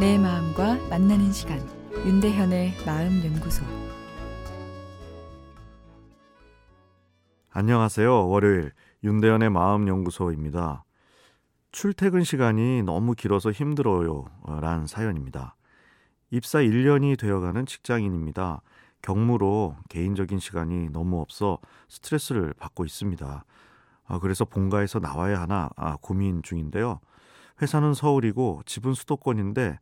내 마음과 만나는 시간 윤대현의 마음 연구소 안녕하세요. 월요일 윤대현의 마음 연구소입니다. 출퇴근 시간이 너무 길어서 힘들어요. 란 사연입니다. 입사 1년이 되어가는 직장인입니다. 경무로 개인적인 시간이 너무 없어 스트레스를 받고 있습니다. 아, 그래서 본가에서 나와야 하나 아, 고민 중인데요. 회사는 서울이고 집은 수도권인데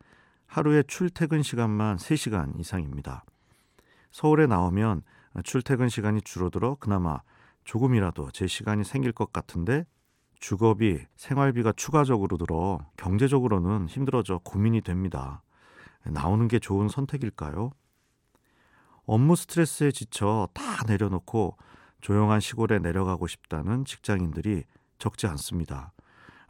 하루에 출퇴근 시간만 3시간 이상입니다. 서울에 나오면 출퇴근 시간이 줄어들어 그나마 조금이라도 제 시간이 생길 것 같은데 주거비, 생활비가 추가적으로 들어 경제적으로는 힘들어져 고민이 됩니다. 나오는 게 좋은 선택일까요? 업무 스트레스에 지쳐 다 내려놓고 조용한 시골에 내려가고 싶다는 직장인들이 적지 않습니다.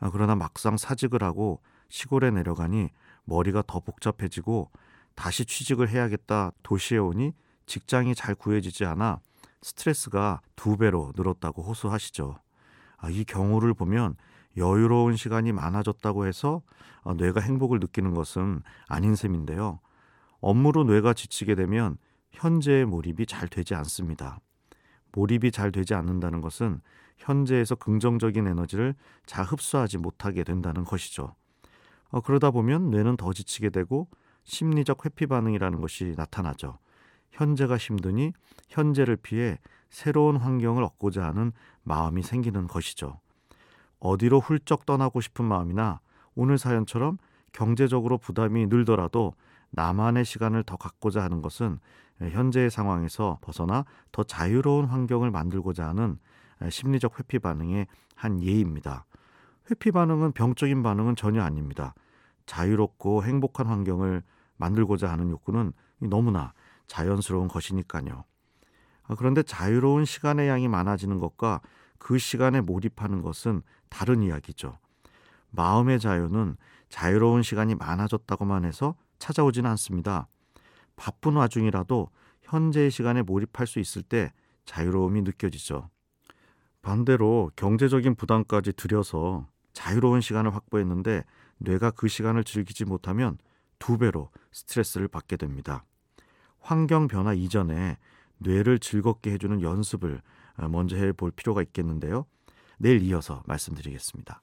아, 그러나 막상 사직을 하고 시골에 내려가니 머리가 더 복잡해지고 다시 취직을 해야겠다 도시에 오니 직장이 잘 구해지지 않아 스트레스가 두 배로 늘었다고 호소하시죠. 아, 이 경우를 보면 여유로운 시간이 많아졌다고 해서 아, 뇌가 행복을 느끼는 것은 아닌 셈인데요. 업무로 뇌가 지치게 되면 현재의 몰입이 잘 되지 않습니다. 몰입이 잘 되지 않는다는 것은 현재에서 긍정적인 에너지를 잘 흡수하지 못하게 된다는 것이죠. 어, 그러다 보면 뇌는 더 지치게 되고 심리적 회피 반응이라는 것이 나타나죠. 현재가 힘드니 현재를 피해 새로운 환경을 얻고자 하는 마음이 생기는 것이죠. 어디로 훌쩍 떠나고 싶은 마음이나 오늘 사연처럼 경제적으로 부담이 늘더라도 나만의 시간을 더 갖고자 하는 것은 현재의 상황에서 벗어나 더 자유로운 환경을 만들고자 하는 심리적 회피 반응의 한 예입니다. 회피 반응은 병적인 반응은 전혀 아닙니다. 자유롭고 행복한 환경을 만들고자 하는 욕구는 너무나 자연스러운 것이니까요. 아, 그런데 자유로운 시간의 양이 많아지는 것과 그 시간에 몰입하는 것은 다른 이야기죠. 마음의 자유는 자유로운 시간이 많아졌다고만 해서 찾아오지는 않습니다. 바쁜 와중이라도 현재의 시간에 몰입할 수 있을 때 자유로움이 느껴지죠. 반대로 경제적인 부담까지 들여서 자유로운 시간을 확보했는데 뇌가 그 시간을 즐기지 못하면 두 배로 스트레스를 받게 됩니다. 환경 변화 이전에 뇌를 즐겁게 해주는 연습을 먼저 해볼 필요가 있겠는데요. 내일 이어서 말씀드리겠습니다.